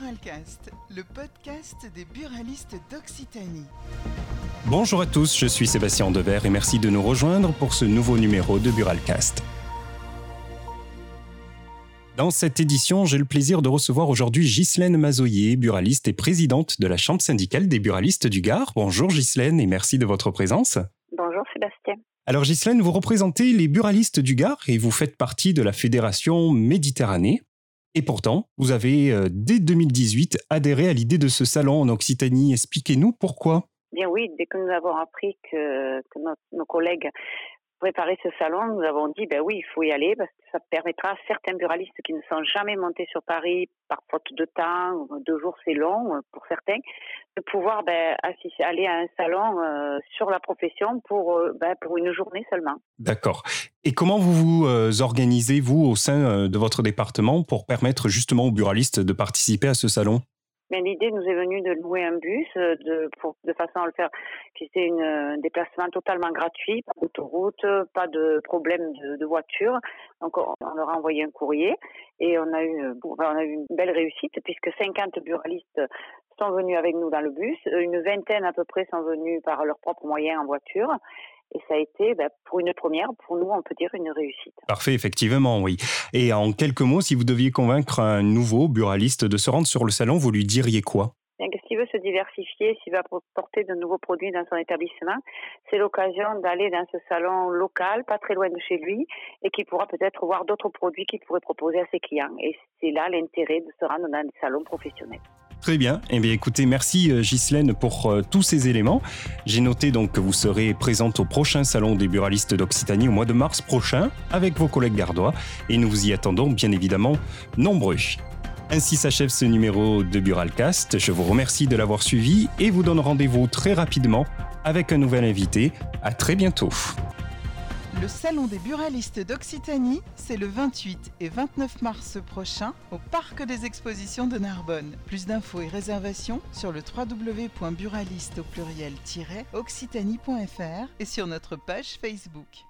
Buralcast, le podcast des buralistes d'Occitanie. Bonjour à tous, je suis Sébastien Dever et merci de nous rejoindre pour ce nouveau numéro de Buralcast. Dans cette édition, j'ai le plaisir de recevoir aujourd'hui Ghislaine Mazoyer, buraliste et présidente de la Chambre syndicale des buralistes du Gard. Bonjour Ghislaine et merci de votre présence. Bonjour Sébastien. Alors Ghislaine, vous représentez les buralistes du Gard et vous faites partie de la Fédération Méditerranée. Et pourtant, vous avez, euh, dès 2018, adhéré à l'idée de ce salon en Occitanie. Expliquez-nous pourquoi. Bien oui, dès que nous avons appris que, nos collègues préparer ce salon, nous avons dit, ben oui, il faut y aller parce que ça permettra à certains buralistes qui ne sont jamais montés sur Paris par faute de temps, deux jours c'est long euh, pour certains, de pouvoir ben, aller à un salon euh, sur la profession pour, euh, ben, pour une journée seulement. D'accord. Et comment vous vous organisez, vous, au sein de votre département, pour permettre justement aux buralistes de participer à ce salon? Mais l'idée nous est venue de louer un bus euh, de, pour, de façon à le faire, qui c'est un déplacement totalement gratuit, pas d'autoroute, pas de problème de, de, voiture. Donc on, leur a envoyé un courrier et on a eu, on a eu une belle réussite puisque 50 buralistes sont venus avec nous dans le bus, une vingtaine à peu près sont venus par leurs propres moyens en voiture et ça a été, bah, pour une première, pour nous, on peut dire une réussite. Parfait, effectivement, oui. Et en quelques mots, si vous deviez convaincre un nouveau buraliste de se rendre sur le salon, vous lui diriez quoi? S'il veut se diversifier, s'il va porter de nouveaux produits dans son établissement, c'est l'occasion d'aller dans ce salon local, pas très loin de chez lui, et qui pourra peut-être voir d'autres produits qu'il pourrait proposer à ses clients. Et c'est là l'intérêt de se rendre dans des salons professionnels. Très bien. Eh bien, écoutez, merci euh, Ghislaine pour euh, tous ces éléments. J'ai noté donc que vous serez présente au prochain salon des buralistes d'Occitanie au mois de mars prochain avec vos collègues gardois et nous vous y attendons bien évidemment nombreux. Ainsi s'achève ce numéro de Buralcast. Je vous remercie de l'avoir suivi et vous donne rendez-vous très rapidement avec un nouvel invité. À très bientôt. Le Salon des buralistes d'Occitanie, c'est le 28 et 29 mars prochain au Parc des Expositions de Narbonne. Plus d'infos et réservations sur le www.buraliste au pluriel-occitanie.fr et sur notre page Facebook.